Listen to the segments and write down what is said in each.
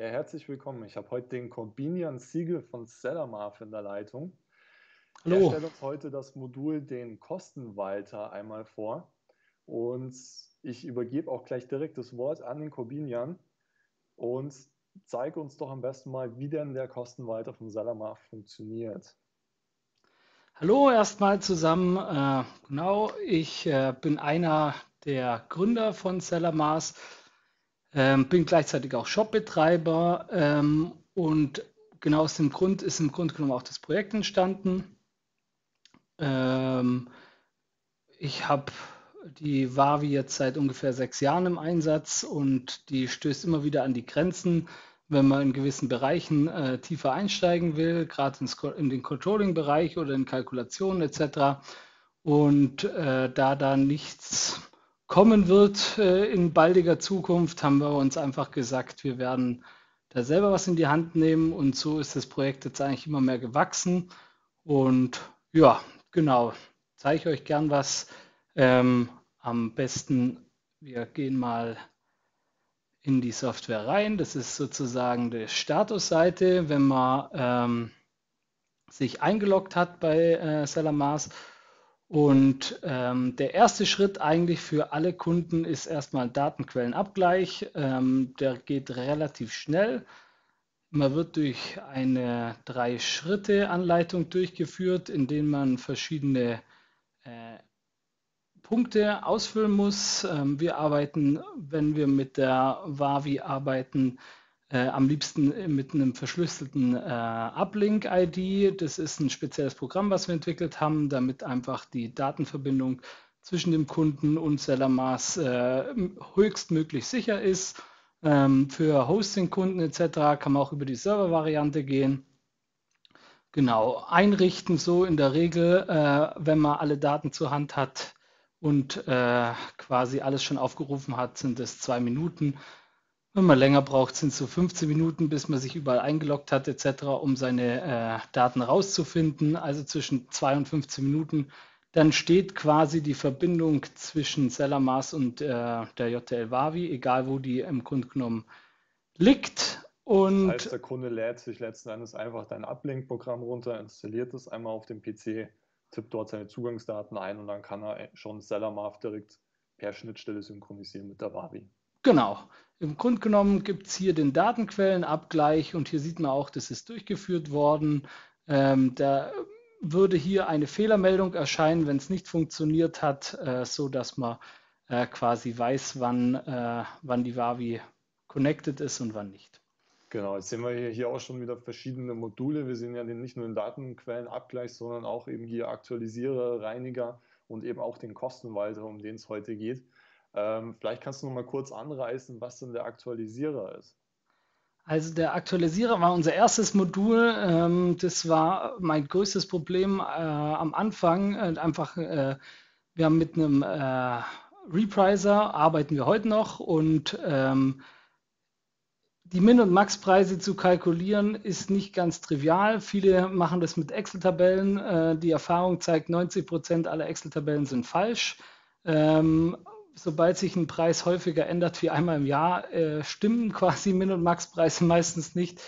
Ja, herzlich willkommen. Ich habe heute den Corbinian Siegel von Cellamarv in der Leitung. Er Hallo. stellt uns heute das Modul den Kostenwalter einmal vor. Und ich übergebe auch gleich direkt das Wort an den Corbinian und zeige uns doch am besten mal, wie denn der Kostenwalter von Cellamarv funktioniert. Hallo erstmal zusammen. Äh, genau, ich äh, bin einer der Gründer von Sellermars, ähm, bin gleichzeitig auch Shopbetreiber ähm, und genau aus dem Grund ist im Grunde genommen auch das Projekt entstanden. Ähm, ich habe die Wavi jetzt seit ungefähr sechs Jahren im Einsatz und die stößt immer wieder an die Grenzen, wenn man in gewissen Bereichen äh, tiefer einsteigen will, gerade in den Controlling-Bereich oder in Kalkulationen etc. Und äh, da da nichts kommen wird äh, in baldiger Zukunft, haben wir uns einfach gesagt, wir werden da selber was in die Hand nehmen und so ist das Projekt jetzt eigentlich immer mehr gewachsen. Und ja, genau, zeige ich euch gern was. Ähm, am besten, wir gehen mal in die Software rein. Das ist sozusagen die Statusseite, wenn man ähm, sich eingeloggt hat bei äh, Salamars. Und ähm, der erste Schritt eigentlich für alle Kunden ist erstmal Datenquellenabgleich. Ähm, der geht relativ schnell. Man wird durch eine Drei-Schritte-Anleitung durchgeführt, in denen man verschiedene äh, Punkte ausfüllen muss. Ähm, wir arbeiten, wenn wir mit der Wavi arbeiten, äh, am liebsten mit einem verschlüsselten äh, Uplink-ID. Das ist ein spezielles Programm, was wir entwickelt haben, damit einfach die Datenverbindung zwischen dem Kunden und Sellermaß äh, höchstmöglich sicher ist. Ähm, für Hosting-Kunden etc. kann man auch über die Server-Variante gehen. Genau, einrichten so in der Regel, äh, wenn man alle Daten zur Hand hat, und äh, quasi alles schon aufgerufen hat, sind es zwei Minuten. Wenn man länger braucht, sind es so 15 Minuten, bis man sich überall eingeloggt hat etc., um seine äh, Daten rauszufinden. Also zwischen 2 und 15 Minuten. Dann steht quasi die Verbindung zwischen Sellermaß und äh, der JTL Wavi, egal wo die im Grunde genommen liegt. Und das heißt, der Kunde lädt sich letzten Endes einfach dein Uplink-Programm runter, installiert es einmal auf dem PC tippt dort seine Zugangsdaten ein und dann kann er schon Sellermarv direkt per Schnittstelle synchronisieren mit der Wavi. Genau. Im Grunde genommen gibt es hier den Datenquellenabgleich und hier sieht man auch, das ist durchgeführt worden. Ähm, da würde hier eine Fehlermeldung erscheinen, wenn es nicht funktioniert hat, äh, so man äh, quasi weiß, wann, äh, wann die Wavi connected ist und wann nicht. Genau, jetzt sehen wir hier, hier auch schon wieder verschiedene Module. Wir sehen ja nicht nur den Datenquellenabgleich, sondern auch eben hier Aktualisierer, Reiniger und eben auch den Kostenwalter, um den es heute geht. Ähm, vielleicht kannst du noch mal kurz anreißen, was denn der Aktualisierer ist. Also der Aktualisierer war unser erstes Modul. Ähm, das war mein größtes Problem äh, am Anfang. Äh, einfach, äh, wir haben mit einem äh, Repriser arbeiten wir heute noch und ähm, die Min- und Max-Preise zu kalkulieren ist nicht ganz trivial. Viele machen das mit Excel-Tabellen. Äh, die Erfahrung zeigt, 90 Prozent aller Excel-Tabellen sind falsch. Ähm, sobald sich ein Preis häufiger ändert wie einmal im Jahr, äh, stimmen quasi Min- und Max-Preise meistens nicht.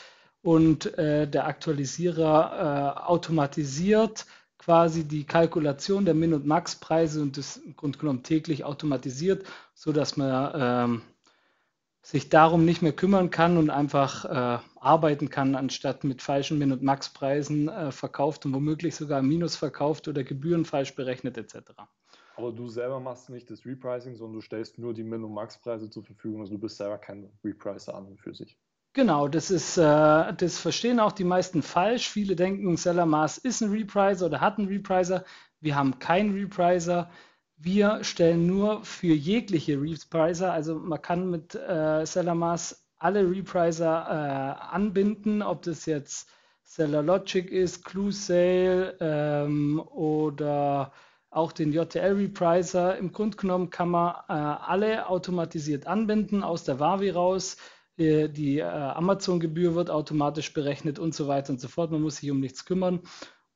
Und äh, der Aktualisierer automatisiert quasi die Kalkulation der Min- und Max-Preise und das im Grunde genommen täglich automatisiert, sodass man ähm, sich darum nicht mehr kümmern kann und einfach äh, arbeiten kann, anstatt mit falschen Min- und Max-Preisen äh, verkauft und womöglich sogar Minus verkauft oder Gebühren falsch berechnet etc. Aber du selber machst nicht das Repricing, sondern du stellst nur die Min- und Max-Preise zur Verfügung. Also du bist selber kein Repricer an und für sich. Genau, das ist, äh, das verstehen auch die meisten falsch. Viele denken, Sellermaß ist ein Repricer oder hat einen Repricer. Wir haben keinen Repricer. Wir stellen nur für jegliche Repricer, also man kann mit äh, Sellermaß alle Repricer äh, anbinden, ob das jetzt Seller Logic ist, Clue Sale ähm, oder auch den JTL Repricer. Im Grunde genommen kann man äh, alle automatisiert anbinden aus der Wavi raus. Die, die äh, Amazon-Gebühr wird automatisch berechnet und so weiter und so fort. Man muss sich um nichts kümmern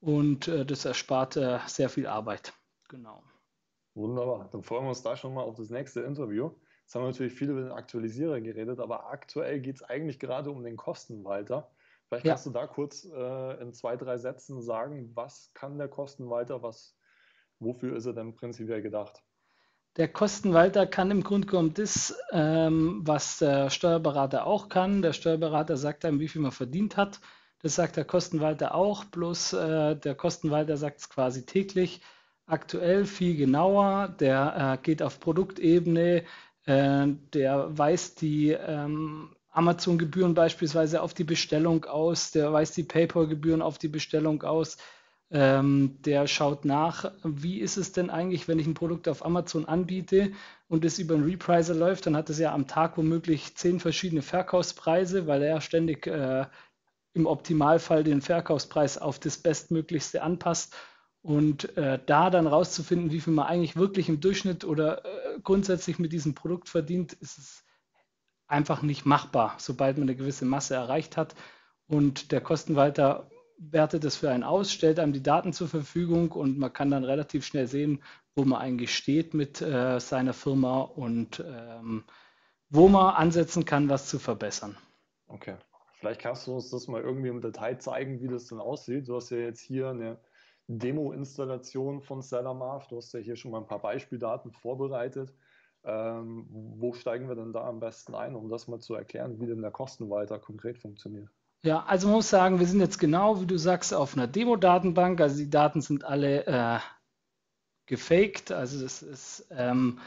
und äh, das erspart äh, sehr viel Arbeit. Genau. Wunderbar. Dann freuen wir uns da schon mal auf das nächste Interview. Jetzt haben wir natürlich viel über den Aktualisierer geredet, aber aktuell geht es eigentlich gerade um den Kostenwalter. Vielleicht kannst ja. du da kurz äh, in zwei, drei Sätzen sagen, was kann der Kostenwalter, was, wofür ist er denn prinzipiell gedacht? Der Kostenwalter kann im Grunde genommen das, ähm, was der Steuerberater auch kann. Der Steuerberater sagt einem, wie viel man verdient hat. Das sagt der Kostenwalter auch, bloß äh, der Kostenwalter sagt es quasi täglich. Aktuell viel genauer. Der äh, geht auf Produktebene. Äh, der weist die ähm, Amazon-Gebühren beispielsweise auf die Bestellung aus. Der weist die PayPal-Gebühren auf die Bestellung aus. Ähm, der schaut nach, wie ist es denn eigentlich, wenn ich ein Produkt auf Amazon anbiete und es über einen Repricer läuft, dann hat es ja am Tag womöglich zehn verschiedene Verkaufspreise, weil er ständig äh, im Optimalfall den Verkaufspreis auf das Bestmöglichste anpasst. Und äh, da dann rauszufinden, wie viel man eigentlich wirklich im Durchschnitt oder äh, grundsätzlich mit diesem Produkt verdient, ist es einfach nicht machbar, sobald man eine gewisse Masse erreicht hat. Und der Kostenwalter wertet es für einen aus, stellt einem die Daten zur Verfügung und man kann dann relativ schnell sehen, wo man eigentlich steht mit äh, seiner Firma und ähm, wo man ansetzen kann, was zu verbessern. Okay. Vielleicht kannst du uns das mal irgendwie im Detail zeigen, wie das denn aussieht. Du hast ja jetzt hier eine Demo-Installation von Sellermarf. Du hast ja hier schon mal ein paar Beispieldaten vorbereitet. Ähm, wo steigen wir denn da am besten ein, um das mal zu erklären, wie denn der Kostenwalter konkret funktioniert? Ja, also man muss sagen, wir sind jetzt genau, wie du sagst, auf einer Demo-Datenbank. Also die Daten sind alle äh, gefaked. Also es ist ähm,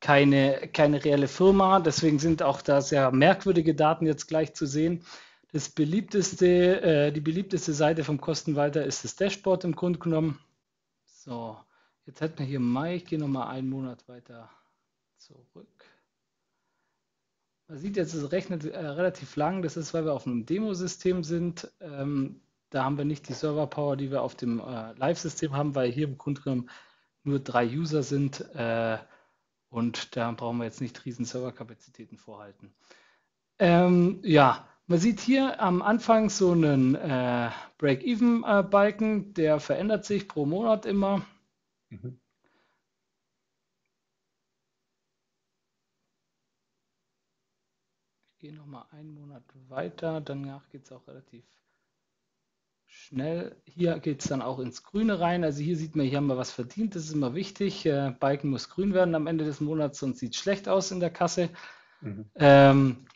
keine, keine reelle Firma. Deswegen sind auch da sehr merkwürdige Daten jetzt gleich zu sehen. Das beliebteste, äh, die beliebteste Seite vom Kostenwalter ist das Dashboard im Grunde genommen. So, jetzt hätten wir hier Mai. Ich gehe nochmal einen Monat weiter zurück. Man sieht jetzt, es rechnet äh, relativ lang. Das ist, weil wir auf einem Demosystem sind. Ähm, da haben wir nicht die Server-Power, die wir auf dem äh, Live-System haben, weil hier im Grunde genommen nur drei User sind. Äh, und da brauchen wir jetzt nicht riesen Serverkapazitäten vorhalten. Ähm, ja, man sieht hier am Anfang so einen äh, Break-Even-Balken, der verändert sich pro Monat immer. Mhm. Gehe noch mal einen Monat weiter, danach geht es auch relativ schnell. Hier geht es dann auch ins Grüne rein. Also hier sieht man, hier haben wir was verdient, das ist immer wichtig. Äh, Balken muss grün werden am Ende des Monats, sonst sieht es schlecht aus in der Kasse. Mhm. Ähm,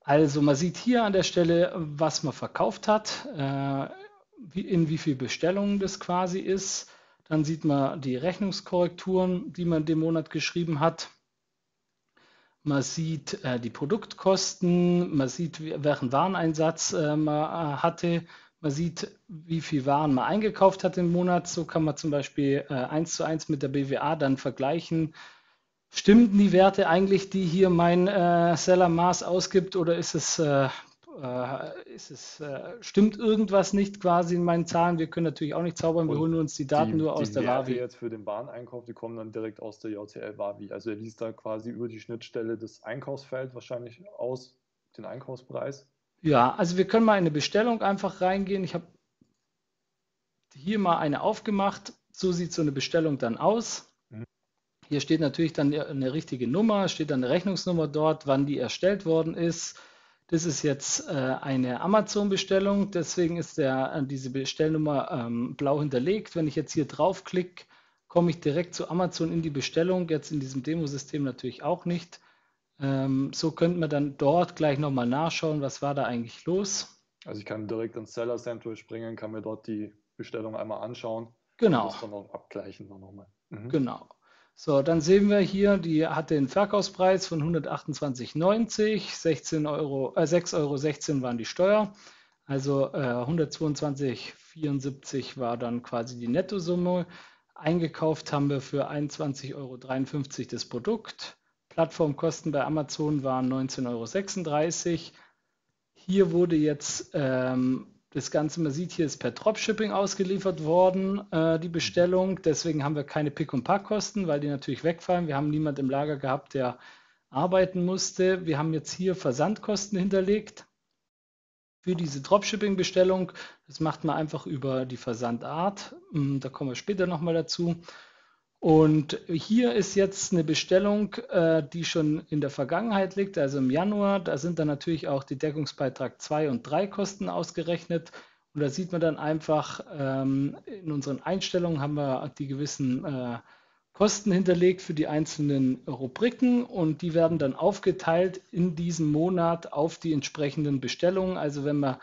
also man sieht hier an der Stelle, was man verkauft hat, äh, wie, in wie viel Bestellungen das quasi ist. Dann sieht man die Rechnungskorrekturen, die man dem Monat geschrieben hat. Man sieht äh, die Produktkosten, man sieht, welchen Wareneinsatz äh, man äh, hatte, man sieht, wie viel Waren man eingekauft hat im Monat. So kann man zum Beispiel äh, eins zu eins mit der BWA dann vergleichen. Stimmen die Werte eigentlich, die hier mein äh, Seller Maß ausgibt, oder ist es äh, es, äh, stimmt irgendwas nicht quasi in meinen Zahlen? Wir können natürlich auch nicht zaubern, wir holen uns die Daten die, nur aus die der Werte Wavi. jetzt für den Wareneinkauf, die kommen dann direkt aus der JTL Wavi. Also er liest da quasi über die Schnittstelle des Einkaufsfelds wahrscheinlich aus, den Einkaufspreis. Ja, also wir können mal in eine Bestellung einfach reingehen. Ich habe hier mal eine aufgemacht. So sieht so eine Bestellung dann aus. Mhm. Hier steht natürlich dann eine richtige Nummer, steht dann eine Rechnungsnummer dort, wann die erstellt worden ist das ist jetzt äh, eine Amazon-Bestellung, deswegen ist der, äh, diese Bestellnummer ähm, blau hinterlegt. Wenn ich jetzt hier draufklicke, komme ich direkt zu Amazon in die Bestellung, jetzt in diesem Demosystem natürlich auch nicht. Ähm, so könnte man dann dort gleich nochmal nachschauen, was war da eigentlich los. Also ich kann direkt ins Seller Central springen, kann mir dort die Bestellung einmal anschauen. Genau. Und das dann auch abgleichen dann nochmal. Mhm. Genau. So, dann sehen wir hier, die hat den Verkaufspreis von 128,90, 16 Euro, äh, 6,16 Euro waren die Steuer. Also äh, 122,74 war dann quasi die Nettosumme. Eingekauft haben wir für 21,53 Euro das Produkt. Plattformkosten bei Amazon waren 19,36 Euro. Hier wurde jetzt ähm, das Ganze, man sieht, hier ist per Dropshipping ausgeliefert worden, äh, die Bestellung. Deswegen haben wir keine Pick- und Packkosten, weil die natürlich wegfallen. Wir haben niemand im Lager gehabt, der arbeiten musste. Wir haben jetzt hier Versandkosten hinterlegt für diese Dropshipping-Bestellung. Das macht man einfach über die Versandart. Hm, da kommen wir später nochmal dazu. Und hier ist jetzt eine Bestellung, äh, die schon in der Vergangenheit liegt, also im Januar. Da sind dann natürlich auch die Deckungsbeitrag 2 und 3 Kosten ausgerechnet. Und da sieht man dann einfach, ähm, in unseren Einstellungen haben wir die gewissen äh, Kosten hinterlegt für die einzelnen Rubriken und die werden dann aufgeteilt in diesem Monat auf die entsprechenden Bestellungen. Also wenn man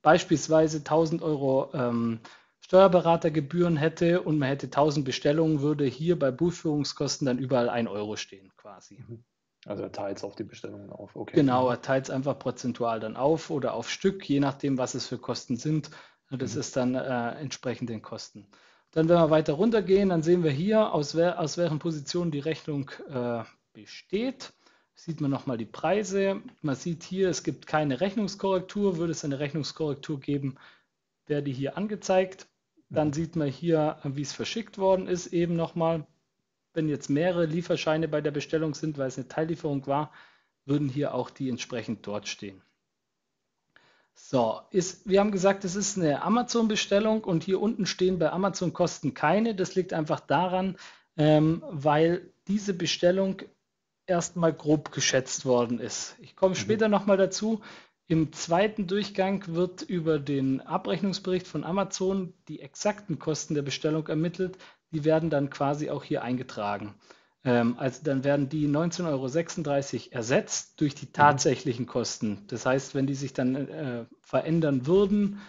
beispielsweise 1000 Euro ähm, Steuerberatergebühren hätte und man hätte 1000 Bestellungen, würde hier bei Buchführungskosten dann überall 1 Euro stehen quasi. Mhm. Also er teilt es auf die Bestellungen auf. Okay. Genau, er teilt es einfach prozentual dann auf oder auf Stück, je nachdem, was es für Kosten sind. Das mhm. ist dann äh, entsprechend den Kosten. Dann, wenn wir weiter runtergehen, dann sehen wir hier, aus, wer, aus welchen Positionen die Rechnung äh, besteht. Sieht man nochmal die Preise. Man sieht hier, es gibt keine Rechnungskorrektur. Würde es eine Rechnungskorrektur geben, wäre die hier angezeigt. Dann sieht man hier, wie es verschickt worden ist, eben nochmal. Wenn jetzt mehrere Lieferscheine bei der Bestellung sind, weil es eine Teillieferung war, würden hier auch die entsprechend dort stehen. So, ist, wir haben gesagt, es ist eine Amazon-Bestellung und hier unten stehen bei Amazon Kosten keine. Das liegt einfach daran, ähm, weil diese Bestellung erstmal grob geschätzt worden ist. Ich komme mhm. später nochmal dazu. Im zweiten Durchgang wird über den Abrechnungsbericht von Amazon die exakten Kosten der Bestellung ermittelt. Die werden dann quasi auch hier eingetragen. Ähm, also dann werden die 19,36 Euro ersetzt durch die mhm. tatsächlichen Kosten. Das heißt, wenn die sich dann äh, verändern würden,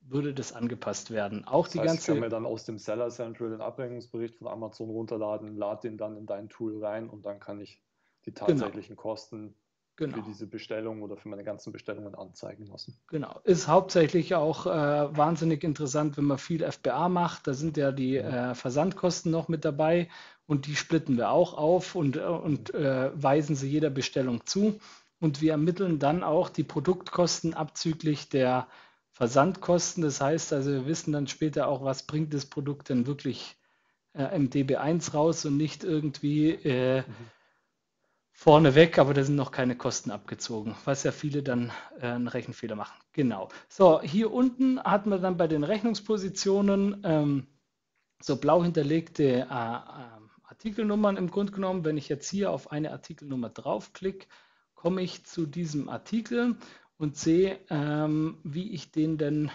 würde das angepasst werden. Auch das die heißt, ganze. Ich kann mir dann aus dem Seller Central den Abrechnungsbericht von Amazon runterladen, lade den dann in dein Tool rein und dann kann ich die genau. tatsächlichen genau. Kosten genau. für diese Bestellung oder für meine ganzen Bestellungen anzeigen lassen. Genau. Ist hauptsächlich auch äh, wahnsinnig interessant, wenn man viel FBA macht. Da sind ja die äh, Versandkosten noch mit dabei und die splitten wir auch auf und, äh, und äh, weisen sie jeder Bestellung zu. Und wir ermitteln dann auch die Produktkosten abzüglich der Versandkosten. Das heißt also, wir wissen dann später auch, was bringt das Produkt denn wirklich äh, im DB1 raus und nicht irgendwie äh, mhm vorneweg, aber da sind noch keine Kosten abgezogen, was ja viele dann äh, einen Rechenfehler machen. Genau. So, hier unten hat man dann bei den Rechnungspositionen ähm, so blau hinterlegte äh, äh, Artikelnummern im Grunde genommen. Wenn ich jetzt hier auf eine Artikelnummer draufklicke, komme ich zu diesem Artikel und sehe, ähm, wie ich den denn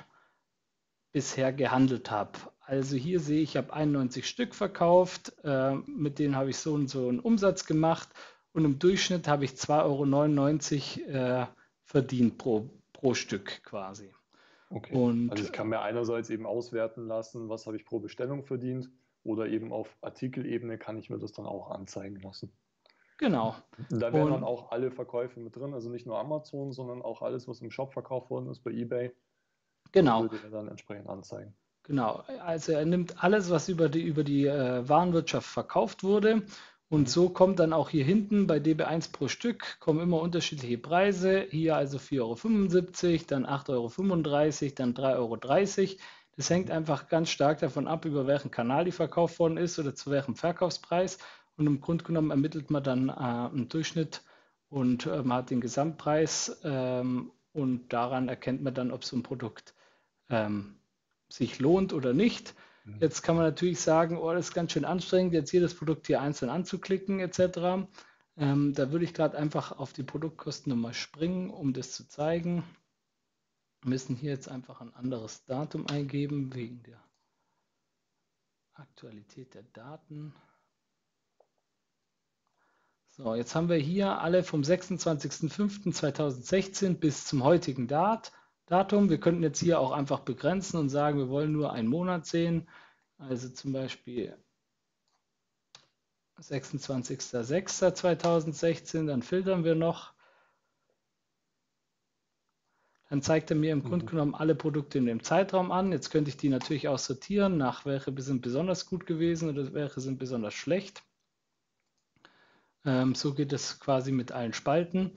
bisher gehandelt habe. Also hier sehe ich, ich habe 91 Stück verkauft, äh, mit denen habe ich so und so einen Umsatz gemacht und im Durchschnitt habe ich 2,99 Euro äh, verdient pro, pro Stück quasi. Okay. Und, also ich kann mir einerseits eben auswerten lassen, was habe ich pro Bestellung verdient oder eben auf Artikelebene kann ich mir das dann auch anzeigen lassen. Genau. Da wären dann auch alle Verkäufe mit drin, also nicht nur Amazon, sondern auch alles, was im Shop verkauft worden ist bei eBay. Genau. Würde er dann entsprechend anzeigen. Genau. Also er nimmt alles, was über die, über die äh, Warenwirtschaft verkauft wurde und so kommt dann auch hier hinten bei DB1 pro Stück kommen immer unterschiedliche Preise. Hier also 4,75 Euro, dann 8,35 Euro, dann 3,30 Euro. Das hängt einfach ganz stark davon ab, über welchen Kanal die verkauft worden ist oder zu welchem Verkaufspreis. Und im Grunde genommen ermittelt man dann äh, einen Durchschnitt und äh, man hat den Gesamtpreis ähm, und daran erkennt man dann, ob so ein Produkt ähm, sich lohnt oder nicht. Jetzt kann man natürlich sagen, oh, das ist ganz schön anstrengend, jetzt jedes Produkt hier einzeln anzuklicken etc. Ähm, da würde ich gerade einfach auf die Produktkostennummer springen, um das zu zeigen. Wir müssen hier jetzt einfach ein anderes Datum eingeben wegen der Aktualität der Daten. So, jetzt haben wir hier alle vom 26.05.2016 bis zum heutigen Dat Datum. Wir könnten jetzt hier auch einfach begrenzen und sagen, wir wollen nur einen Monat sehen. Also zum Beispiel 26.06.2016, dann filtern wir noch. Dann zeigt er mir im mhm. Grunde genommen alle Produkte in dem Zeitraum an. Jetzt könnte ich die natürlich auch sortieren, nach welche sind besonders gut gewesen oder welche sind besonders schlecht. Ähm, so geht es quasi mit allen Spalten.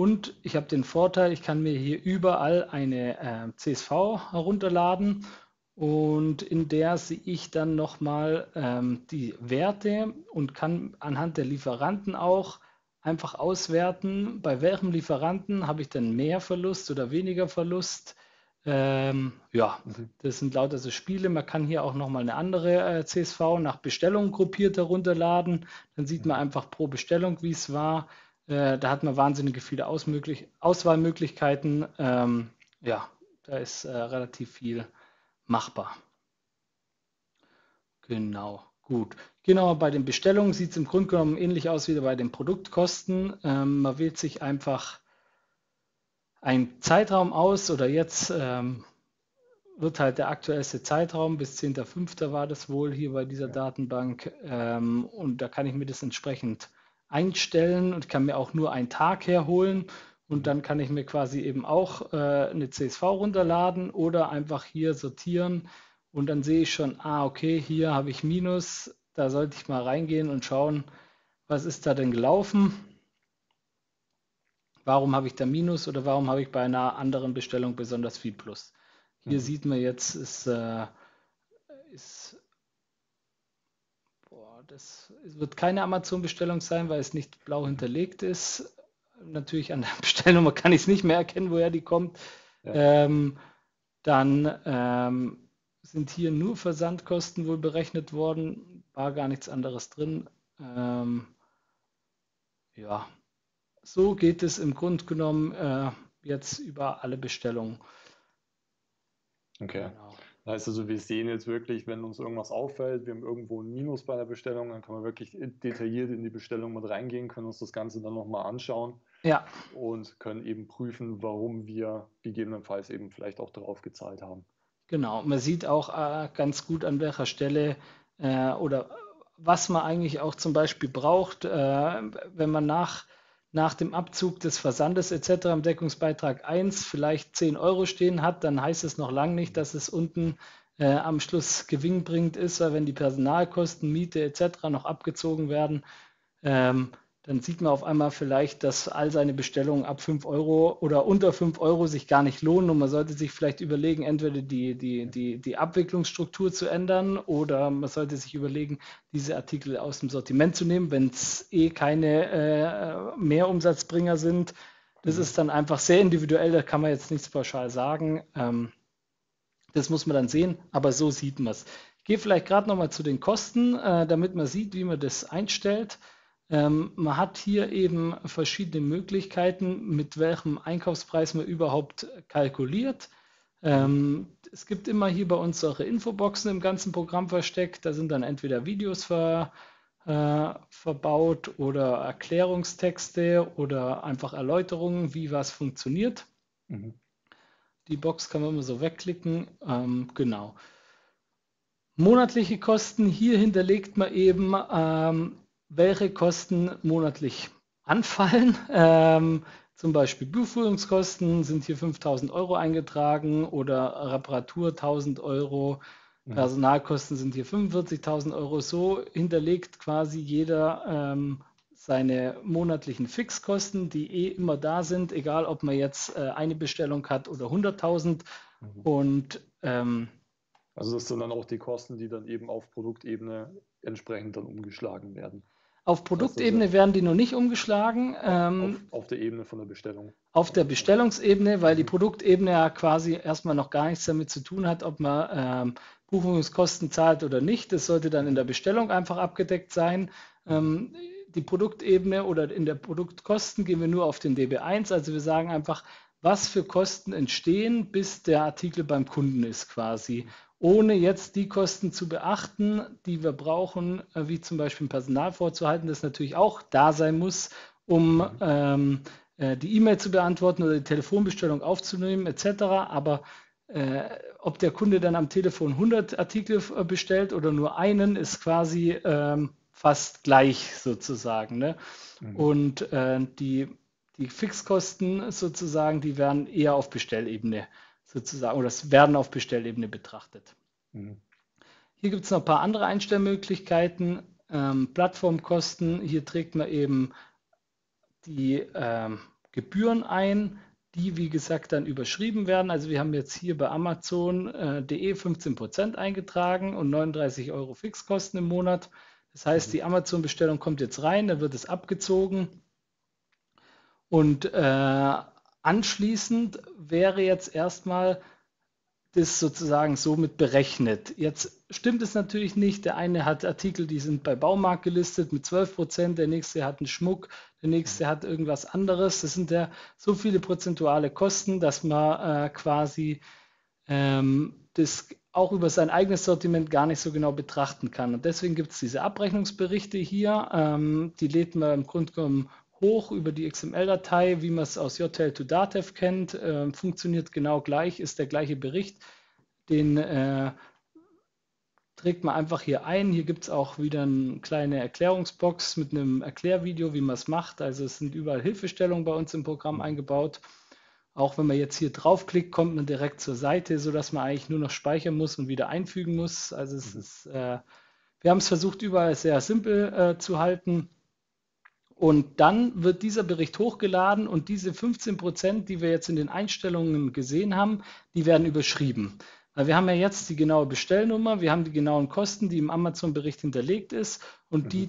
Und ich habe den Vorteil, ich kann mir hier überall eine äh, CSV herunterladen und in der sehe ich dann nochmal ähm, die Werte und kann anhand der Lieferanten auch einfach auswerten, bei welchem Lieferanten habe ich denn mehr Verlust oder weniger Verlust, Ähm, ja, das sind lauter so Spiele. Man kann hier auch nochmal eine andere äh, CSV nach Bestellung gruppiert herunterladen. Dann sieht man einfach pro Bestellung, wie es war. Äh, da hat man wahnsinnige viele Auswahlmöglichkeiten. Ähm, ja, da ist äh, relativ viel machbar. Genau, gut. Genau, bei den Bestellungen sieht es im Grunde genommen ähnlich aus wie bei den Produktkosten. Ähm, man wählt sich einfach einen Zeitraum aus oder jetzt ähm, wird halt der aktuellste Zeitraum, bis 10.05. war das wohl hier bei dieser ja. Datenbank. Ähm, und da kann ich mir das entsprechend einstellen und kann mir auch nur einen Tag herholen. Und dann kann ich mir quasi eben auch äh, eine CSV runterladen oder einfach hier sortieren. Und dann sehe ich schon, ah, okay, hier habe ich Minus. Da sollte ich mal reingehen und schauen, was ist da denn gelaufen. Warum habe ich da Minus oder warum habe ich bei einer anderen Bestellung besonders viel Plus? Hier mhm. sieht man jetzt, ist, äh, ist das wird keine Amazon-Bestellung sein, weil es nicht blau hinterlegt ist. Natürlich an der Bestellnummer kann ich es nicht mehr erkennen, woher die kommt. Ja. Ähm, dann ähm, sind hier nur Versandkosten wohl berechnet worden, war gar nichts anderes drin. Ähm, ja, so geht es im Grunde genommen äh, jetzt über alle Bestellungen. Okay. Genau. Heißt also, wir sehen jetzt wirklich, wenn uns irgendwas auffällt, wir haben irgendwo ein Minus bei der Bestellung, dann kann man wirklich detailliert in die Bestellung mit reingehen, können uns das Ganze dann nochmal anschauen. Ja. Und können eben prüfen, warum wir gegebenenfalls eben vielleicht auch darauf gezahlt haben. Genau, man sieht auch äh, ganz gut, an welcher Stelle äh, oder was man eigentlich auch zum Beispiel braucht, äh, wenn man nach nach dem Abzug des Versandes etc. im Deckungsbeitrag 1 vielleicht 10 Euro stehen hat, dann heißt es noch lange nicht, dass es unten äh, am Schluss gewinnbringend ist, weil wenn die Personalkosten, Miete etc. noch abgezogen werden, ähm, dann sieht man auf einmal vielleicht, dass all seine Bestellungen ab 5 Euro oder unter 5 Euro sich gar nicht lohnen und man sollte sich vielleicht überlegen, entweder die, die, die, die Abwicklungsstruktur zu ändern oder man sollte sich überlegen, diese Artikel aus dem Sortiment zu nehmen, wenn es eh keine äh, Mehrumsatzbringer sind. Das mhm. ist dann einfach sehr individuell, da kann man jetzt nichts pauschal sagen. Ähm, das muss man dann sehen, aber so sieht man es. Ich gehe vielleicht gerade nochmal zu den Kosten, äh, damit man sieht, wie man das einstellt. Ähm, man hat hier eben verschiedene Möglichkeiten, mit welchem Einkaufspreis man überhaupt kalkuliert. Ähm, es gibt immer hier bei uns solche Infoboxen im ganzen Programm versteckt. Da sind dann entweder Videos ver, äh, verbaut oder Erklärungstexte oder einfach Erläuterungen, wie was funktioniert. Mhm. Die Box kann man immer so wegklicken. Ähm, genau. Monatliche Kosten, hier hinterlegt man eben ähm, welche Kosten monatlich anfallen. Ähm, zum Beispiel Buchführungskosten sind hier 5000 Euro eingetragen oder Reparatur 1000 Euro. Mhm. Personalkosten sind hier 45.000 Euro. So hinterlegt quasi jeder ähm, seine monatlichen Fixkosten, die eh immer da sind, egal ob man jetzt äh, eine Bestellung hat oder 100.000. Mhm. Und ähm, also das sind dann auch die Kosten, die dann eben auf Produktebene entsprechend dann umgeschlagen werden. Auf Produktebene werden die noch nicht umgeschlagen. Ähm, auf, auf, der Ebene von der Bestellung. Auf der Bestellungsebene, weil die Produktebene ja quasi erstmal noch gar nichts damit zu tun hat, ob man ähm, Buchungskosten zahlt oder nicht. Das sollte dann in der Bestellung einfach abgedeckt sein. Ähm, die Produktebene oder in der Produktkosten gehen wir nur auf den DB1. Also wir sagen einfach, was für Kosten entstehen, bis der Artikel beim Kunden ist quasi ohne jetzt die Kosten zu beachten, die wir brauchen, äh, wie zum Beispiel Personal vorzuhalten, das natürlich auch da sein muss, um mhm. ähm, äh, die E-Mail zu beantworten oder die Telefonbestellung aufzunehmen etc. Aber äh, ob der Kunde dann am Telefon 100 Artikel äh, bestellt oder nur einen, ist quasi ähm, fast gleich sozusagen. Ne? Mhm. Und äh, die, die Fixkosten sozusagen, die werden eher auf Bestellebene sozusagen, oder es werden auf Bestellebene betrachtet. Mhm. Hier gibt es noch ein paar andere Einstellmöglichkeiten. Ähm, Plattformkosten, hier trägt man eben die ähm, Gebühren ein, die wie gesagt dann überschrieben werden. Also wir haben jetzt hier bei Amazon.de äh, 15% eingetragen und 39 Euro Fixkosten im Monat. Das heißt, mhm. die Amazon-Bestellung kommt jetzt rein, dann wird es abgezogen und äh, Anschließend wäre jetzt erstmal das sozusagen somit berechnet. Jetzt stimmt es natürlich nicht. Der eine hat Artikel, die sind bei Baumarkt gelistet mit 12 Prozent, der nächste hat einen Schmuck, der nächste hat irgendwas anderes. Das sind ja so viele prozentuale Kosten, dass man äh, quasi ähm, das auch über sein eigenes Sortiment gar nicht so genau betrachten kann. Und deswegen gibt es diese Abrechnungsberichte hier. Ähm, die lädt man im Grunde genommen hoch über die XML-Datei, wie man es aus JTL to Datev kennt. Äh, funktioniert genau gleich, ist der gleiche Bericht. Den äh, trägt man einfach hier ein. Hier gibt es auch wieder eine kleine Erklärungsbox mit einem Erklärvideo, wie man es macht. Also es sind überall Hilfestellungen bei uns im Programm eingebaut. Auch wenn man jetzt hier draufklickt, kommt man direkt zur Seite, sodass man eigentlich nur noch speichern muss und wieder einfügen muss. Also es mhm. ist, äh, wir haben es versucht, überall sehr simpel äh, zu halten. Und dann wird dieser Bericht hochgeladen und diese 15 Prozent, die wir jetzt in den Einstellungen gesehen haben, die werden überschrieben. Weil wir haben ja jetzt die genaue Bestellnummer, wir haben die genauen Kosten, die im Amazon-Bericht hinterlegt ist und mhm. die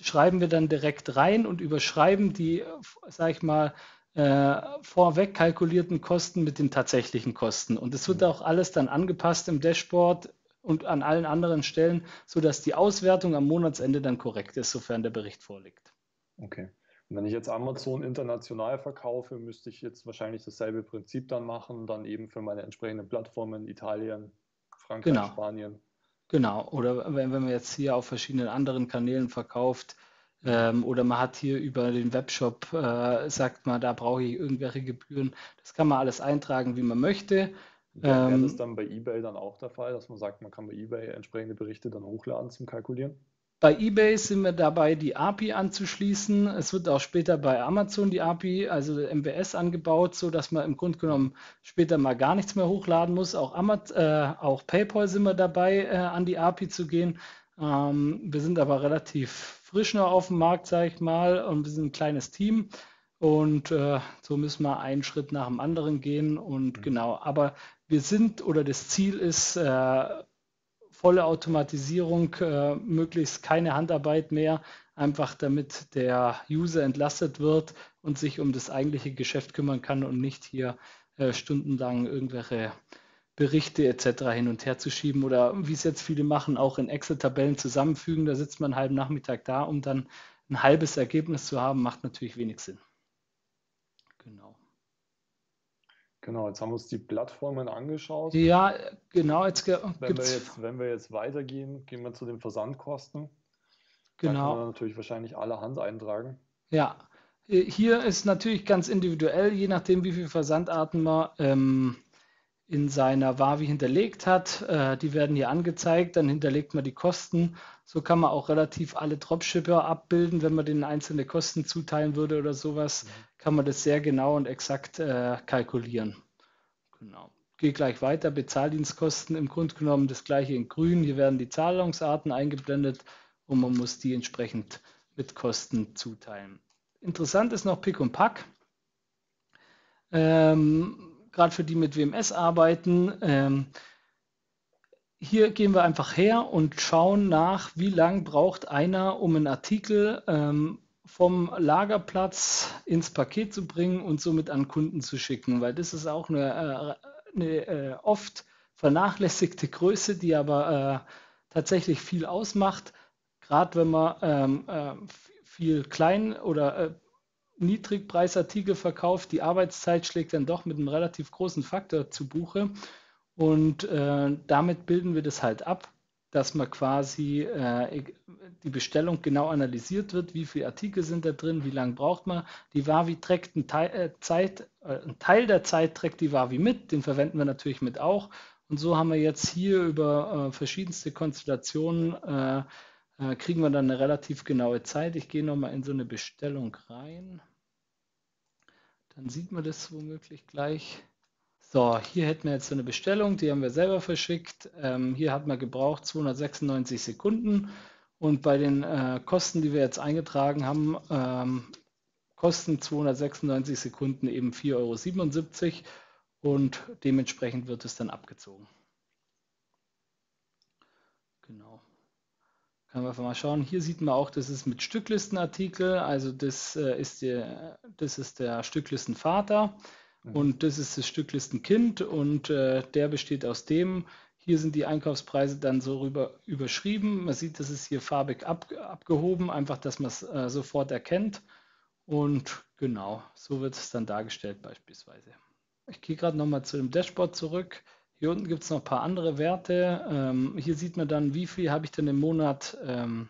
schreiben wir dann direkt rein und überschreiben die, sag ich mal, äh, vorweg kalkulierten Kosten mit den tatsächlichen Kosten. Und es wird mhm. auch alles dann angepasst im Dashboard und an allen anderen Stellen, sodass die Auswertung am Monatsende dann korrekt ist, sofern der Bericht vorliegt. Okay. Und wenn ich jetzt Amazon international verkaufe, müsste ich jetzt wahrscheinlich dasselbe Prinzip dann machen, dann eben für meine entsprechenden Plattformen Italien, Frankreich, genau. Spanien. Genau, oder wenn, wenn man jetzt hier auf verschiedenen anderen Kanälen verkauft ähm, oder man hat hier über den Webshop, äh, sagt man, da brauche ich irgendwelche Gebühren, das kann man alles eintragen, wie man möchte. Wäre ähm, das dann bei eBay dann auch der Fall, dass man sagt, man kann bei eBay entsprechende Berichte dann hochladen zum Kalkulieren? Bei eBay sind wir dabei, die API anzuschließen. Es wird auch später bei Amazon die API, also MWS, angebaut, sodass man im Grunde genommen später mal gar nichts mehr hochladen muss. Auch, Amazon, äh, auch PayPal sind wir dabei, äh, an die API zu gehen. Ähm, wir sind aber relativ frisch noch auf dem Markt, sage ich mal, und wir sind ein kleines Team. Und äh, so müssen wir einen Schritt nach dem anderen gehen. Und mhm. genau, aber wir sind oder das Ziel ist, äh, volle Automatisierung, äh, möglichst keine Handarbeit mehr, einfach damit der User entlastet wird und sich um das eigentliche Geschäft kümmern kann und nicht hier äh, stundenlang irgendwelche Berichte etc. hin und her zu schieben oder wie es jetzt viele machen, auch in Excel-Tabellen zusammenfügen. Da sitzt man einen halben Nachmittag da, um dann ein halbes Ergebnis zu haben, macht natürlich wenig Sinn. Genau. Genau, jetzt haben wir uns die Plattformen angeschaut. Ja, genau. Jetzt wenn, wir jetzt, wenn wir jetzt weitergehen, gehen wir zu den Versandkosten. Genau. Da kann man natürlich wahrscheinlich alle Hand eintragen. Ja, hier ist natürlich ganz individuell, je nachdem, wie viele Versandarten man ähm, in seiner Wavi hinterlegt hat. Äh, die werden hier angezeigt, dann hinterlegt man die Kosten. So kann man auch relativ alle Dropshipper abbilden, wenn man denen einzelne Kosten zuteilen würde oder sowas. Mhm kann man das sehr genau und exakt äh, kalkulieren. Genau. Gehe gleich weiter. Bezahldienstkosten im Grunde genommen das gleiche in grün. Hier werden die Zahlungsarten eingeblendet und man muss die entsprechend mit Kosten zuteilen. Interessant ist noch Pick und Pack. Ähm, Gerade für die mit WMS arbeiten. Ähm, hier gehen wir einfach her und schauen nach, wie lang braucht einer, um einen Artikel ähm, vom Lagerplatz ins Paket zu bringen und somit an Kunden zu schicken, weil das ist auch eine, äh, eine äh, oft vernachlässigte Größe, die aber äh, tatsächlich viel ausmacht, gerade wenn man ähm, äh, viel Klein- oder äh, Niedrigpreisartikel verkauft, die Arbeitszeit schlägt dann doch mit einem relativ großen Faktor zu Buche und äh, damit bilden wir das halt ab dass man quasi äh, die Bestellung genau analysiert wird, wie viele Artikel sind da drin, wie lange braucht man. Die Wavi trägt einen Teil, äh, Zeit, äh, einen Teil der Zeit trägt die Wavi mit, den verwenden wir natürlich mit auch. Und so haben wir jetzt hier über äh, verschiedenste Konstellationen, äh, kriegen wir dann eine relativ genaue Zeit. Ich gehe nochmal in so eine Bestellung rein. Dann sieht man das womöglich gleich. So, hier hätten wir jetzt so eine Bestellung, die haben wir selber verschickt. Ähm, hier hat man gebraucht 296 Sekunden und bei den äh, Kosten, die wir jetzt eingetragen haben, ähm, kosten 296 Sekunden eben 4,77 Euro und dementsprechend wird es dann abgezogen. Genau. Können wir einfach mal schauen. Hier sieht man auch, das ist mit Stücklistenartikel, also das, äh, ist, der, das ist der Stücklistenvater. Mhm. Und das ist das Stücklistenkind und äh, der besteht aus dem. Hier sind die Einkaufspreise dann so rüber überschrieben. Man sieht, das ist hier farbig ab, abgehoben, einfach, dass man es äh, sofort erkennt. Und genau, so wird es dann dargestellt beispielsweise. Ich gehe gerade nochmal zu dem Dashboard zurück. Hier unten gibt es noch ein paar andere Werte. Ähm, hier sieht man dann, wie viel habe ich denn im Monat ähm,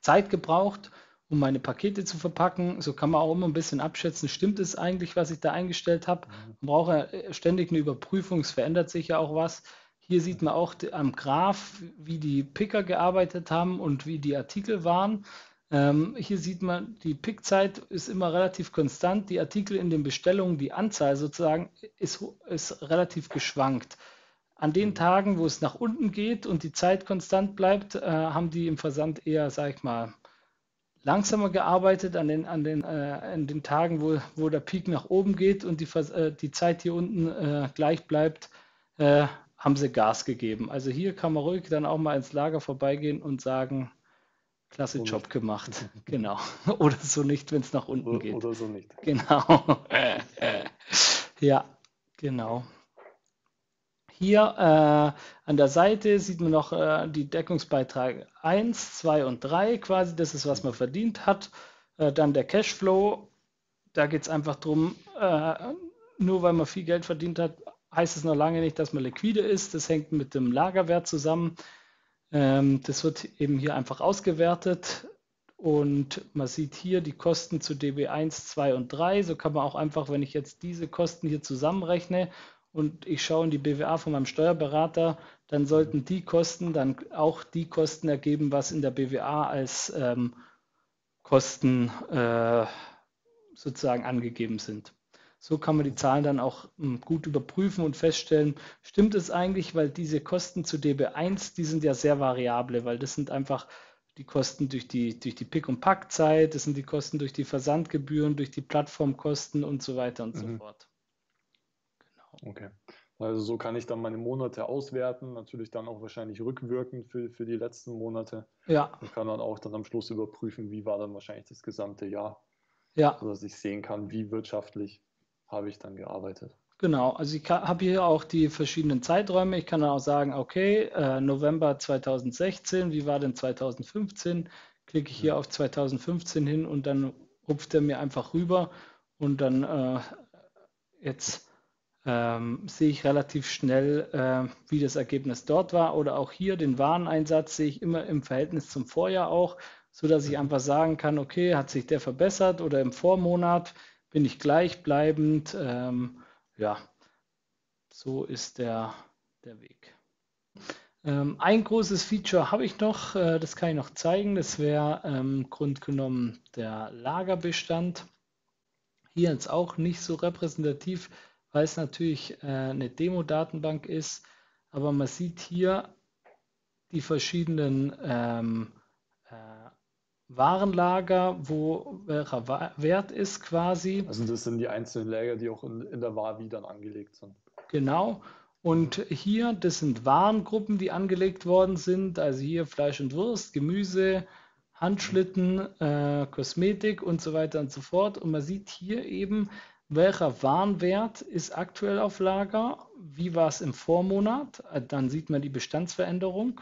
Zeit gebraucht, um meine Pakete zu verpacken. So kann man auch immer ein bisschen abschätzen, stimmt es eigentlich, was ich da eingestellt habe. Mhm. Man braucht ja äh, ständig eine Überprüfung, es verändert sich ja auch was. Hier sieht man auch am Graph, wie die Picker gearbeitet haben und wie die Artikel waren. Ähm, hier sieht man, die Pickzeit ist immer relativ konstant. Die Artikel in den Bestellungen, die Anzahl sozusagen, ist, ist relativ geschwankt. An den Tagen, wo es nach unten geht und die Zeit konstant bleibt, äh, haben die im Versand eher, sag ich mal, langsamer gearbeitet. An den, an den, äh, an den Tagen, wo, wo der Peak nach oben geht und die, äh, die Zeit hier unten äh, gleich bleibt, äh, haben sie Gas gegeben. Also hier kann man ruhig dann auch mal ins Lager vorbeigehen und sagen, Klasse Job gemacht. Genau. Oder so nicht, wenn es nach unten oder, geht. Oder so nicht. Genau. ja, genau. Hier äh, an der Seite sieht man noch äh, die Deckungsbeiträge 1, 2 und 3 quasi. Das ist, was man verdient hat. Äh, dann der Cashflow. Da geht es einfach darum, äh, nur weil man viel Geld verdient hat, heißt es noch lange nicht, dass man liquide ist. Das hängt mit dem Lagerwert zusammen. Ähm, das wird eben hier einfach ausgewertet und man sieht hier die Kosten zu DB1, 2 und 3. So kann man auch einfach, wenn ich jetzt diese Kosten hier zusammenrechne und ich schaue in die BWA von meinem Steuerberater, dann sollten die Kosten dann auch die Kosten ergeben, was in der BWA als ähm, Kosten äh, sozusagen angegeben sind. So kann man die Zahlen dann auch hm, gut überprüfen und feststellen, stimmt es eigentlich, weil diese Kosten zu DB1, die sind ja sehr variable, weil das sind einfach die Kosten durch die, durch die Pick- und Packzeit, das sind die Kosten durch die Versandgebühren, durch die Plattformkosten und so weiter und mhm. so fort. Genau. Okay. Also so kann ich dann meine Monate auswerten, natürlich dann auch wahrscheinlich rückwirkend für, für die letzten Monate. Ja. Und kann dann auch dann am Schluss überprüfen, wie war dann wahrscheinlich das gesamte Jahr. Ja. Sodass ich sehen kann, wie wirtschaftlich habe ich dann gearbeitet. Genau, also ich habe hier auch die verschiedenen Zeiträume. Ich kann dann auch sagen, okay, äh, November 2016, wie war denn 2015? Klicke ich hier auf 2015 hin und dann rupft er mir einfach rüber und dann äh, jetzt ähm, sehe ich relativ schnell, äh, wie das Ergebnis dort war. Oder auch hier den Wareneinsatz sehe ich immer im Verhältnis zum Vorjahr auch, sodass ich mhm. einfach sagen kann, okay, hat sich der verbessert oder im Vormonat bin ich gleichbleibend. Ähm, ja, so ist der, der Weg. Ähm, ein großes Feature habe ich noch, äh, das kann ich noch zeigen. Das wäre ähm, grundgenommen der Lagerbestand. Hier jetzt auch nicht so repräsentativ, weil es natürlich äh, eine Demo-Datenbank ist. Aber man sieht hier die verschiedenen ähm, äh, Warenlager, wo welcher Wert ist quasi. Also das sind die einzelnen Lager, die auch in, in der Wavi dann angelegt sind. Genau. Und hier, das sind Warengruppen, die angelegt worden sind. Also hier Fleisch und Wurst, Gemüse, Handschlitten, äh, Kosmetik und so weiter und so fort. Und man sieht hier eben, welcher Warenwert ist aktuell auf Lager, wie war es im Vormonat. Dann sieht man die Bestandsveränderung.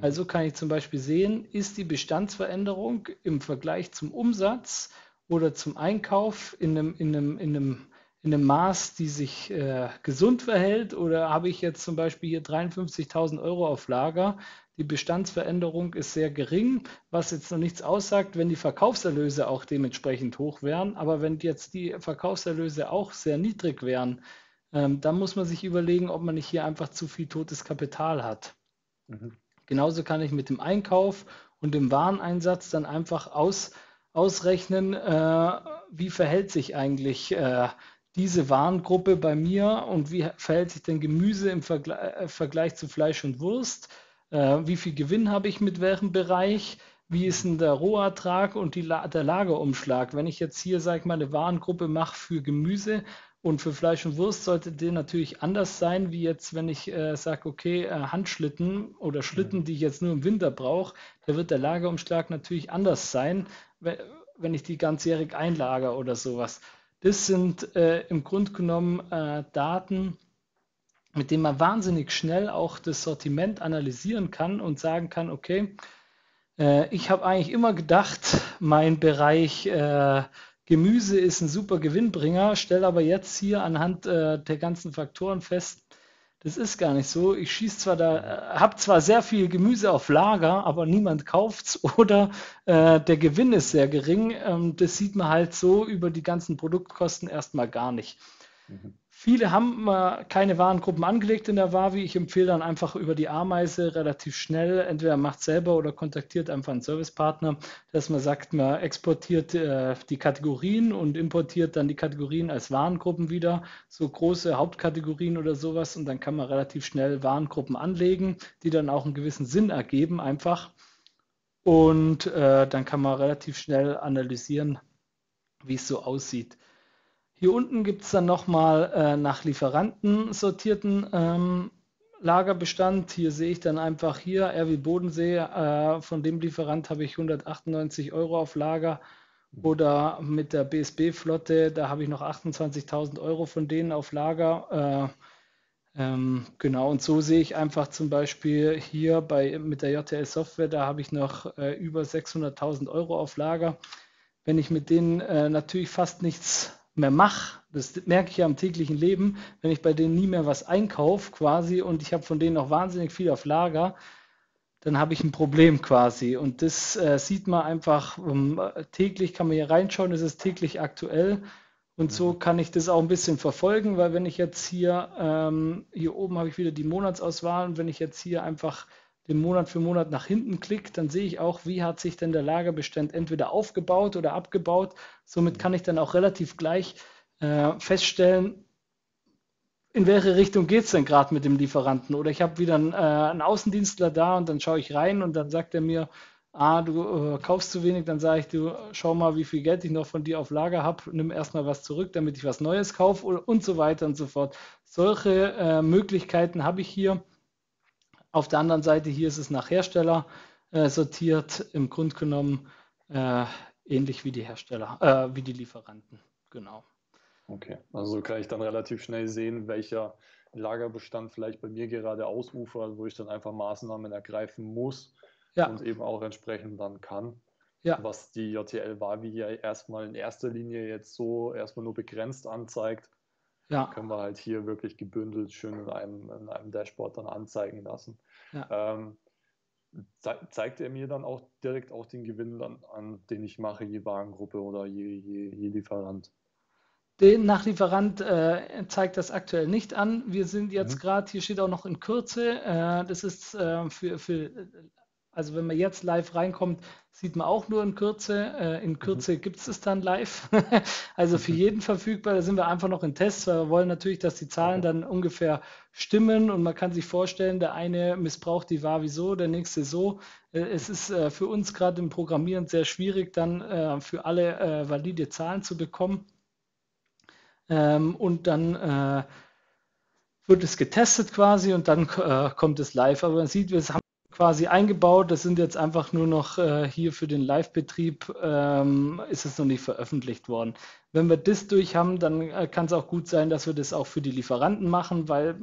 Also kann ich zum Beispiel sehen, ist die Bestandsveränderung im Vergleich zum Umsatz oder zum Einkauf in einem, in einem, in einem, in einem Maß, die sich äh, gesund verhält oder habe ich jetzt zum Beispiel hier 53.000 Euro auf Lager, die Bestandsveränderung ist sehr gering, was jetzt noch nichts aussagt, wenn die Verkaufserlöse auch dementsprechend hoch wären. Aber wenn jetzt die Verkaufserlöse auch sehr niedrig wären, ähm, dann muss man sich überlegen, ob man nicht hier einfach zu viel totes Kapital hat. Mhm. Genauso kann ich mit dem Einkauf und dem Wareneinsatz dann einfach aus, ausrechnen, äh, wie verhält sich eigentlich äh, diese Warengruppe bei mir und wie verhält sich denn Gemüse im Vergle äh, Vergleich zu Fleisch und Wurst? Äh, wie viel Gewinn habe ich mit welchem Bereich? Wie ist denn der Rohertrag und La der Lagerumschlag? Wenn ich jetzt hier, sage ich mal, eine Warengruppe mache für Gemüse, und für Fleisch und Wurst sollte der natürlich anders sein, wie jetzt, wenn ich äh, sage, okay, äh, Handschlitten oder Schlitten, mhm. die ich jetzt nur im Winter brauche, da wird der Lagerumschlag natürlich anders sein, wenn ich die ganzjährig einlager oder sowas. Das sind äh, im Grunde genommen äh, Daten, mit denen man wahnsinnig schnell auch das Sortiment analysieren kann und sagen kann, okay, äh, ich habe eigentlich immer gedacht, mein Bereich äh, Gemüse ist ein super Gewinnbringer, stelle aber jetzt hier anhand äh, der ganzen Faktoren fest, das ist gar nicht so. Ich schieße zwar da, äh, habe zwar sehr viel Gemüse auf Lager, aber niemand kauft es oder äh, der Gewinn ist sehr gering. Ähm, das sieht man halt so über die ganzen Produktkosten erstmal gar nicht. Mhm. Viele haben äh, keine Warengruppen angelegt in der Wavi. Ich empfehle dann einfach über die Ameise relativ schnell, entweder macht selber oder kontaktiert einfach einen Servicepartner, dass man sagt, man exportiert äh, die Kategorien und importiert dann die Kategorien als Warengruppen wieder, so große Hauptkategorien oder sowas. Und dann kann man relativ schnell Warengruppen anlegen, die dann auch einen gewissen Sinn ergeben einfach. Und äh, dann kann man relativ schnell analysieren, wie es so aussieht. Hier unten gibt es dann nochmal äh, nach Lieferanten sortierten ähm, Lagerbestand. Hier sehe ich dann einfach hier RW Bodensee, äh, von dem Lieferant habe ich 198 Euro auf Lager. Oder mit der BSB-Flotte, da habe ich noch 28.000 Euro von denen auf Lager. Äh, ähm, genau, und so sehe ich einfach zum Beispiel hier bei, mit der JTL Software, da habe ich noch äh, über 600.000 Euro auf Lager. Wenn ich mit denen äh, natürlich fast nichts mehr mache, das merke ich ja im täglichen Leben, wenn ich bei denen nie mehr was einkaufe quasi und ich habe von denen noch wahnsinnig viel auf Lager, dann habe ich ein Problem quasi. Und das äh, sieht man einfach um, täglich, kann man hier reinschauen, es ist täglich aktuell. Und so mhm. kann ich das auch ein bisschen verfolgen, weil wenn ich jetzt hier, ähm, hier oben habe ich wieder die Monatsauswahl und wenn ich jetzt hier einfach den Monat für Monat nach hinten klicke, dann sehe ich auch, wie hat sich denn der Lagerbestand entweder aufgebaut oder abgebaut. Somit kann ich dann auch relativ gleich äh, feststellen, in welche Richtung geht es denn gerade mit dem Lieferanten? Oder ich habe wieder einen, äh, einen, Außendienstler da und dann schaue ich rein und dann sagt er mir, ah, du äh, kaufst zu wenig, dann sage ich, du schau mal, wie viel Geld ich noch von dir auf Lager habe, nimm erstmal was zurück, damit ich was Neues kaufe und so weiter und so fort. Solche äh, Möglichkeiten habe ich hier. Auf der anderen Seite hier ist es nach Hersteller äh, sortiert, im Grunde genommen äh, ähnlich wie die Hersteller, äh, wie die Lieferanten. Genau. Okay, also kann ich dann relativ schnell sehen, welcher Lagerbestand vielleicht bei mir gerade ausufert, wo ich dann einfach Maßnahmen ergreifen muss ja. und eben auch entsprechend dann kann. Ja. Was die JTL Wavi ja erstmal in erster Linie jetzt so erstmal nur begrenzt anzeigt, ja. können wir halt hier wirklich gebündelt schön in einem, in einem Dashboard dann anzeigen lassen. Ja. Ähm, ze zeigt er mir dann auch direkt auch den Gewinn dann an, den ich mache, je Warengruppe oder je, je, je Lieferant? Den Nachlieferant äh, zeigt das aktuell nicht an. Wir sind jetzt mhm. gerade, hier steht auch noch in Kürze, äh, das ist äh, für, für also wenn man jetzt live reinkommt, sieht man auch nur in Kürze. Äh, in Kürze mhm. gibt es es dann live. also für mhm. jeden verfügbar. Da sind wir einfach noch in Tests, weil wir wollen natürlich, dass die Zahlen dann ungefähr stimmen und man kann sich vorstellen, der eine missbraucht die Wavi so, der nächste so. Äh, es ist äh, für uns gerade im Programmieren sehr schwierig, dann für alle valide Zahlen zu bekommen. Ähm, und dann wird es getestet quasi und dann kommt es live. Aber man sieht, wir haben quasi eingebaut. Das sind jetzt einfach nur noch äh, hier für den Live-Betrieb, ähm, ist es noch nicht veröffentlicht worden. Wenn wir das durch haben, dann äh, kann es auch gut sein, dass wir das auch für die Lieferanten machen, weil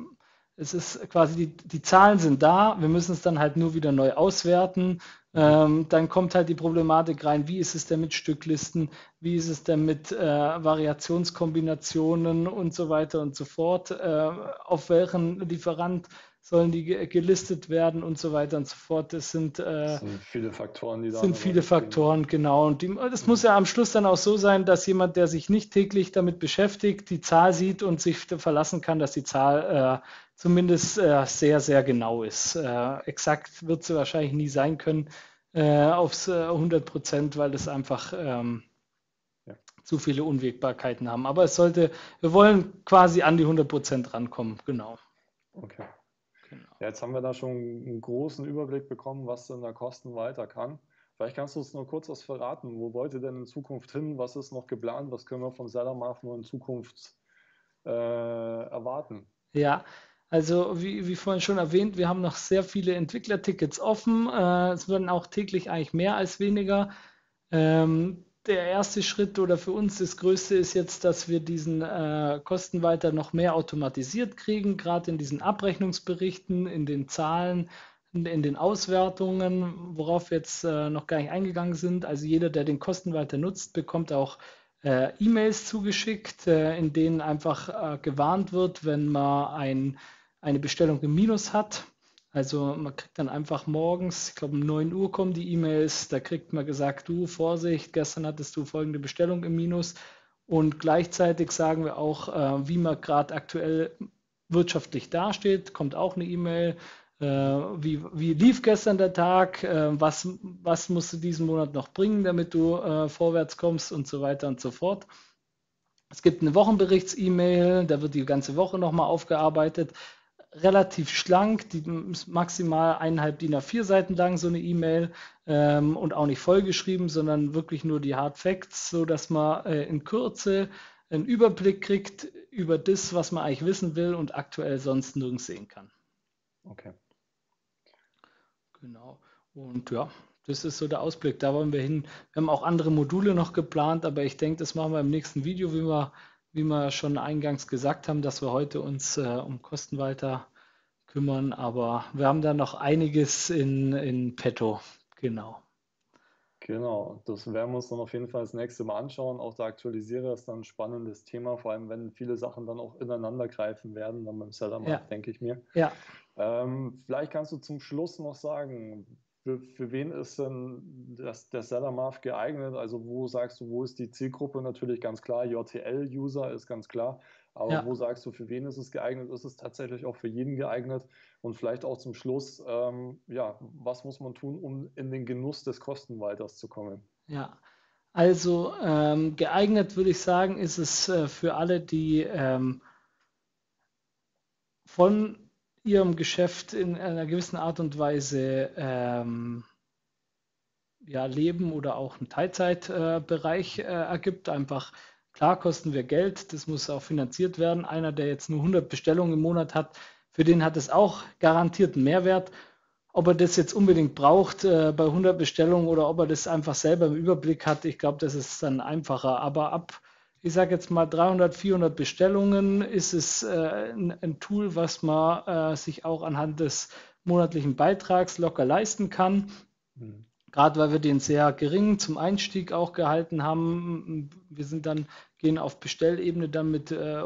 es ist quasi, die, die Zahlen sind da, wir müssen es dann halt nur wieder neu auswerten. Ähm, dann kommt halt die Problematik rein, wie ist es denn mit Stücklisten, wie ist es denn mit äh, Variationskombinationen und so weiter und so fort, äh, auf welchen Lieferant sollen die gelistet werden und so weiter und so fort. Das sind, äh, das sind viele Faktoren, die da sind viele Faktoren, genau. Und die, das muss ja am Schluss dann auch so sein, dass jemand, der sich nicht täglich damit beschäftigt, die Zahl sieht und sich verlassen kann, dass die Zahl äh, zumindest äh, sehr, sehr genau ist. Äh, exakt wird sie wahrscheinlich nie sein können äh, aufs 100 äh, Prozent, weil das einfach ähm, ja. zu viele Unwägbarkeiten haben. Aber es sollte, wir wollen quasi an die 100 Prozent rankommen, genau. Okay. Ja, jetzt haben wir da schon einen großen Überblick bekommen, was denn da Kosten weiter kann. Vielleicht kannst du uns nur kurz was verraten. Wo wollt ihr denn in Zukunft hin? Was ist noch geplant? Was können wir von Sellermark nur in Zukunft äh, erwarten? Ja, also wie, wie, vorhin schon erwähnt, wir haben noch sehr viele Entwicklertickets offen. Äh, es werden auch täglich eigentlich mehr als weniger. Ähm, der erste Schritt oder für uns das Größte ist jetzt, dass wir diesen äh, Kostenweiter noch mehr automatisiert kriegen, gerade in diesen Abrechnungsberichten, in den Zahlen, in, in den Auswertungen, worauf wir jetzt äh, noch gar nicht eingegangen sind. Also jeder, der den Kostenweiter nutzt, bekommt auch äh, E-Mails zugeschickt, äh, in denen einfach äh, gewarnt wird, wenn man ein, eine Bestellung im Minus hat. Also man kriegt dann einfach morgens, ich glaube um 9 Uhr kommen die E-Mails, da kriegt man gesagt, du Vorsicht, gestern hattest du folgende Bestellung im Minus. Und gleichzeitig sagen wir auch, äh, wie man gerade aktuell wirtschaftlich dasteht, kommt auch eine E-Mail. Äh, wie, wie lief gestern der Tag? Äh, was, was musst du diesen Monat noch bringen, damit du vorwärts kommst und so weiter und so fort. Es gibt eine Wochenberichts-E-Mail, da wird die ganze Woche nochmal aufgearbeitet relativ schlank, die maximal eineinhalb DIN A4 Seiten lang, so eine E-Mail ähm, und auch nicht vollgeschrieben, sondern wirklich nur die Hard Facts, so dass man äh, in Kürze einen Überblick kriegt über das, was man eigentlich wissen will und aktuell sonst nirgends sehen kann. Okay. Genau. Und ja, das ist so der Ausblick. Da wollen wir hin. Wir haben auch andere Module noch geplant, aber ich denke, das machen wir im nächsten Video, wie wir wie wir schon eingangs gesagt haben, dass wir heute uns äh, um Kostenwalter kümmern, aber wir haben da noch einiges in, in petto. Genau. Genau, das werden wir uns dann auf jeden Fall das nächste Mal anschauen. Auch der Aktualisierer ist dann ein spannendes Thema, vor allem wenn viele Sachen dann auch ineinander greifen werden, dann beim Sellermarkt, ja. denke ich mir. Ja. Ähm, vielleicht kannst du zum Schluss noch sagen, für, für wen ist denn das, der Seller Marv geeignet? Also wo sagst du, wo ist die Zielgruppe? Natürlich ganz klar, JTL-User ist ganz klar. Aber ja. wo sagst du, für wen ist es geeignet? Ist es tatsächlich auch für jeden geeignet? Und vielleicht auch zum Schluss, ähm, ja, was muss man tun, um in den Genuss des Kostenweiters zu kommen? Ja, also ähm, geeignet würde ich sagen, ist es äh, für alle, die ähm, von ihrem Geschäft in einer gewissen Art und Weise ähm, ja, leben oder auch einen Teilzeitbereich äh, äh, ergibt. Einfach klar kosten wir Geld, das muss auch finanziert werden. Einer, der jetzt nur 100 Bestellungen im Monat hat, für den hat es auch garantiert einen Mehrwert. Ob er das jetzt unbedingt braucht äh, bei 100 Bestellungen oder ob er das einfach selber im Überblick hat, ich glaube, das ist dann einfacher. Aber ab ich sage jetzt mal 300, 400 Bestellungen, ist es äh, ein, ein, Tool, was man äh, sich auch anhand des monatlichen Beitrags locker leisten kann. Mhm. Gerade weil wir den sehr gering zum Einstieg auch gehalten haben. Wir sind dann, gehen auf Bestellebene dann mit äh,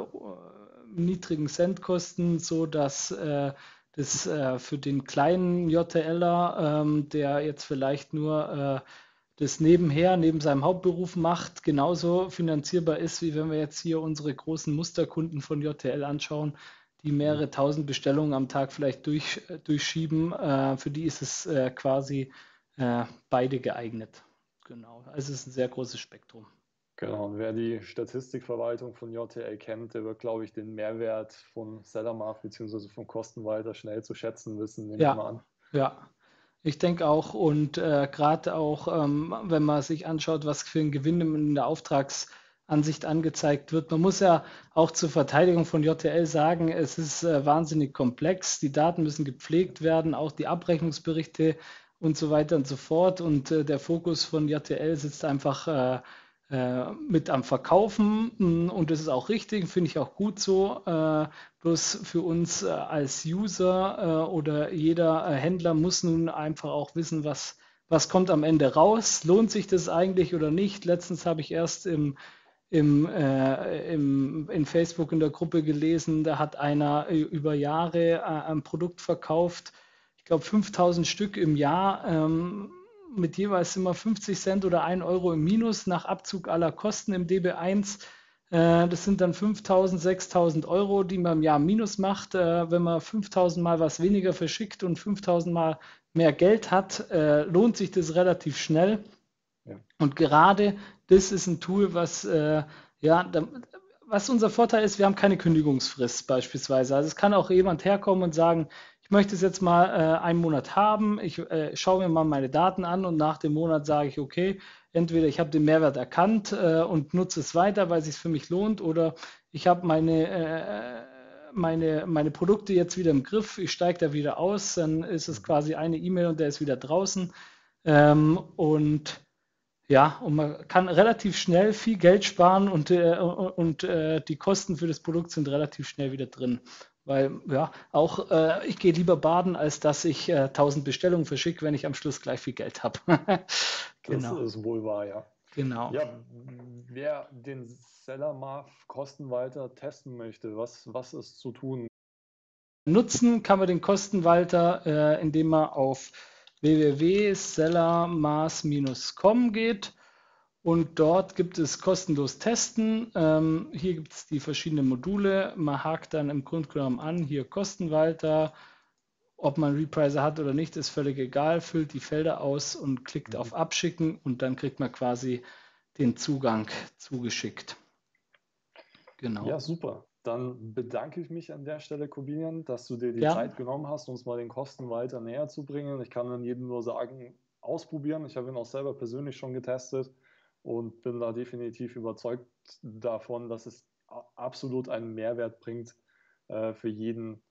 niedrigen Centkosten, so dass äh, das äh, für den kleinen JTLer, ähm, der jetzt vielleicht nur äh, das nebenher, neben seinem Hauptberuf macht, genauso finanzierbar ist, wie wenn wir jetzt hier unsere großen Musterkunden von JTL anschauen, die mehrere tausend Bestellungen am Tag vielleicht durch, durchschieben. Äh, für die ist es äh, quasi äh, beide geeignet. Genau. Also es ist ein sehr großes Spektrum. Genau, und wer die Statistikverwaltung von JTL kennt, der wird, glaube ich, den Mehrwert von Sellermarkt bzw. von Kostenweiter schnell zu schätzen wissen, nehme ja. ich mal an. Ja, ich denke auch, und äh, gerade auch, ähm, wenn man sich anschaut, was für ein Gewinn in der Auftragsansicht angezeigt wird. Man muss ja auch zur Verteidigung von JTL sagen, es ist äh, wahnsinnig komplex. Die Daten müssen gepflegt werden, auch die Abrechnungsberichte und so weiter und so fort. Und äh, der Fokus von JTL sitzt einfach äh, mit am Verkaufen mm, und das ist auch richtig, finde ich auch gut so. Äh, bloß für uns äh, als User oder jeder Händler muss nun einfach auch wissen, was, was kommt am Ende raus. Lohnt sich das eigentlich oder nicht? Letztens habe ich erst im, im, äh, im, in Facebook in der Gruppe gelesen, da hat einer über Jahre äh, ein Produkt verkauft, ich glaube 5000 Stück im Jahr. Ähm, mit jeweils immer 50 Cent oder 1 Euro im Minus nach Abzug aller Kosten im DB1. Äh, das sind dann 5.000, 6.000 Euro, die man im Jahr Minus macht. Äh, wenn man 5.000 Mal was weniger verschickt und 5.000 Mal mehr Geld hat, äh, lohnt sich das relativ schnell. Ja. Und gerade das ist ein Tool, was, ja, was unser Vorteil ist, wir haben keine Kündigungsfrist beispielsweise. Also es kann auch jemand herkommen und sagen, möchte es jetzt mal äh, einen Monat haben, ich äh, schaue mir mal meine Daten an und nach dem Monat sage ich, okay, entweder ich habe den Mehrwert erkannt äh, und nutze es weiter, weil es sich für mich lohnt, oder ich habe meine, äh, meine, meine Produkte jetzt wieder im Griff, ich steige da wieder aus, dann ist es quasi eine E-Mail und der ist wieder draußen. Ähm, und ja, und man kann relativ schnell viel Geld sparen und, äh, und äh, die Kosten für das Produkt sind relativ schnell wieder drin. Weil, ja, auch äh, ich gehe lieber baden, als dass ich äh, 1000 Bestellungen verschicke, wenn ich am Schluss gleich viel Geld habe. genau. Das ist wohl wahr, ja. Genau. Ja, wer den Seller Marv Kostenwalter testen möchte, was, was ist zu tun? Nutzen kann man den Kostenwalter, äh, indem man auf www.sellermaß-com geht und dort gibt es kostenlos Testen. Ähm, hier gibt es die verschiedenen Module. Man hakt dann im Grunde genommen an, hier Kostenwalter. Ob man Repricer hat oder nicht, ist völlig egal. Füllt die Felder aus und klickt mhm. auf Abschicken und dann kriegt man quasi den Zugang zugeschickt. Genau. Ja, super. Dann bedanke ich mich an der Stelle, Corbinian, dass du dir die ja. Zeit genommen hast, uns mal den Kosten weiter näher zu bringen. Ich kann dann jedem nur sagen, ausprobieren. Ich habe ihn auch selber persönlich schon getestet und bin da definitiv überzeugt davon, dass es absolut einen Mehrwert bringt äh, für jeden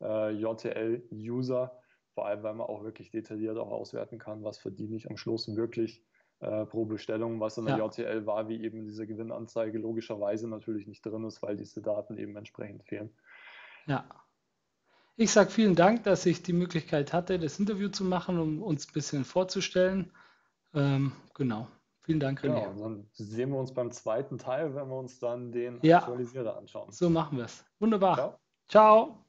äh, JTL-User, vor allem weil man auch wirklich detailliert auch auswerten kann, was verdiene ich am Schluss wirklich äh, pro Bestellung, was in der ja. JTL war, wie eben diese Gewinnanzeige logischerweise natürlich nicht drin ist, weil diese Daten eben entsprechend fehlen. Ja. Ich sage vielen Dank, dass ich die Möglichkeit hatte, das Interview zu machen, um uns ein bisschen vorzustellen. Ähm, genau. Vielen Dank, René. Genau, dann sehen wir uns beim zweiten Teil, wenn wir uns dann den ja, Aktualisierer anschauen. So machen wir es. Wunderbar. Ciao. Ciao.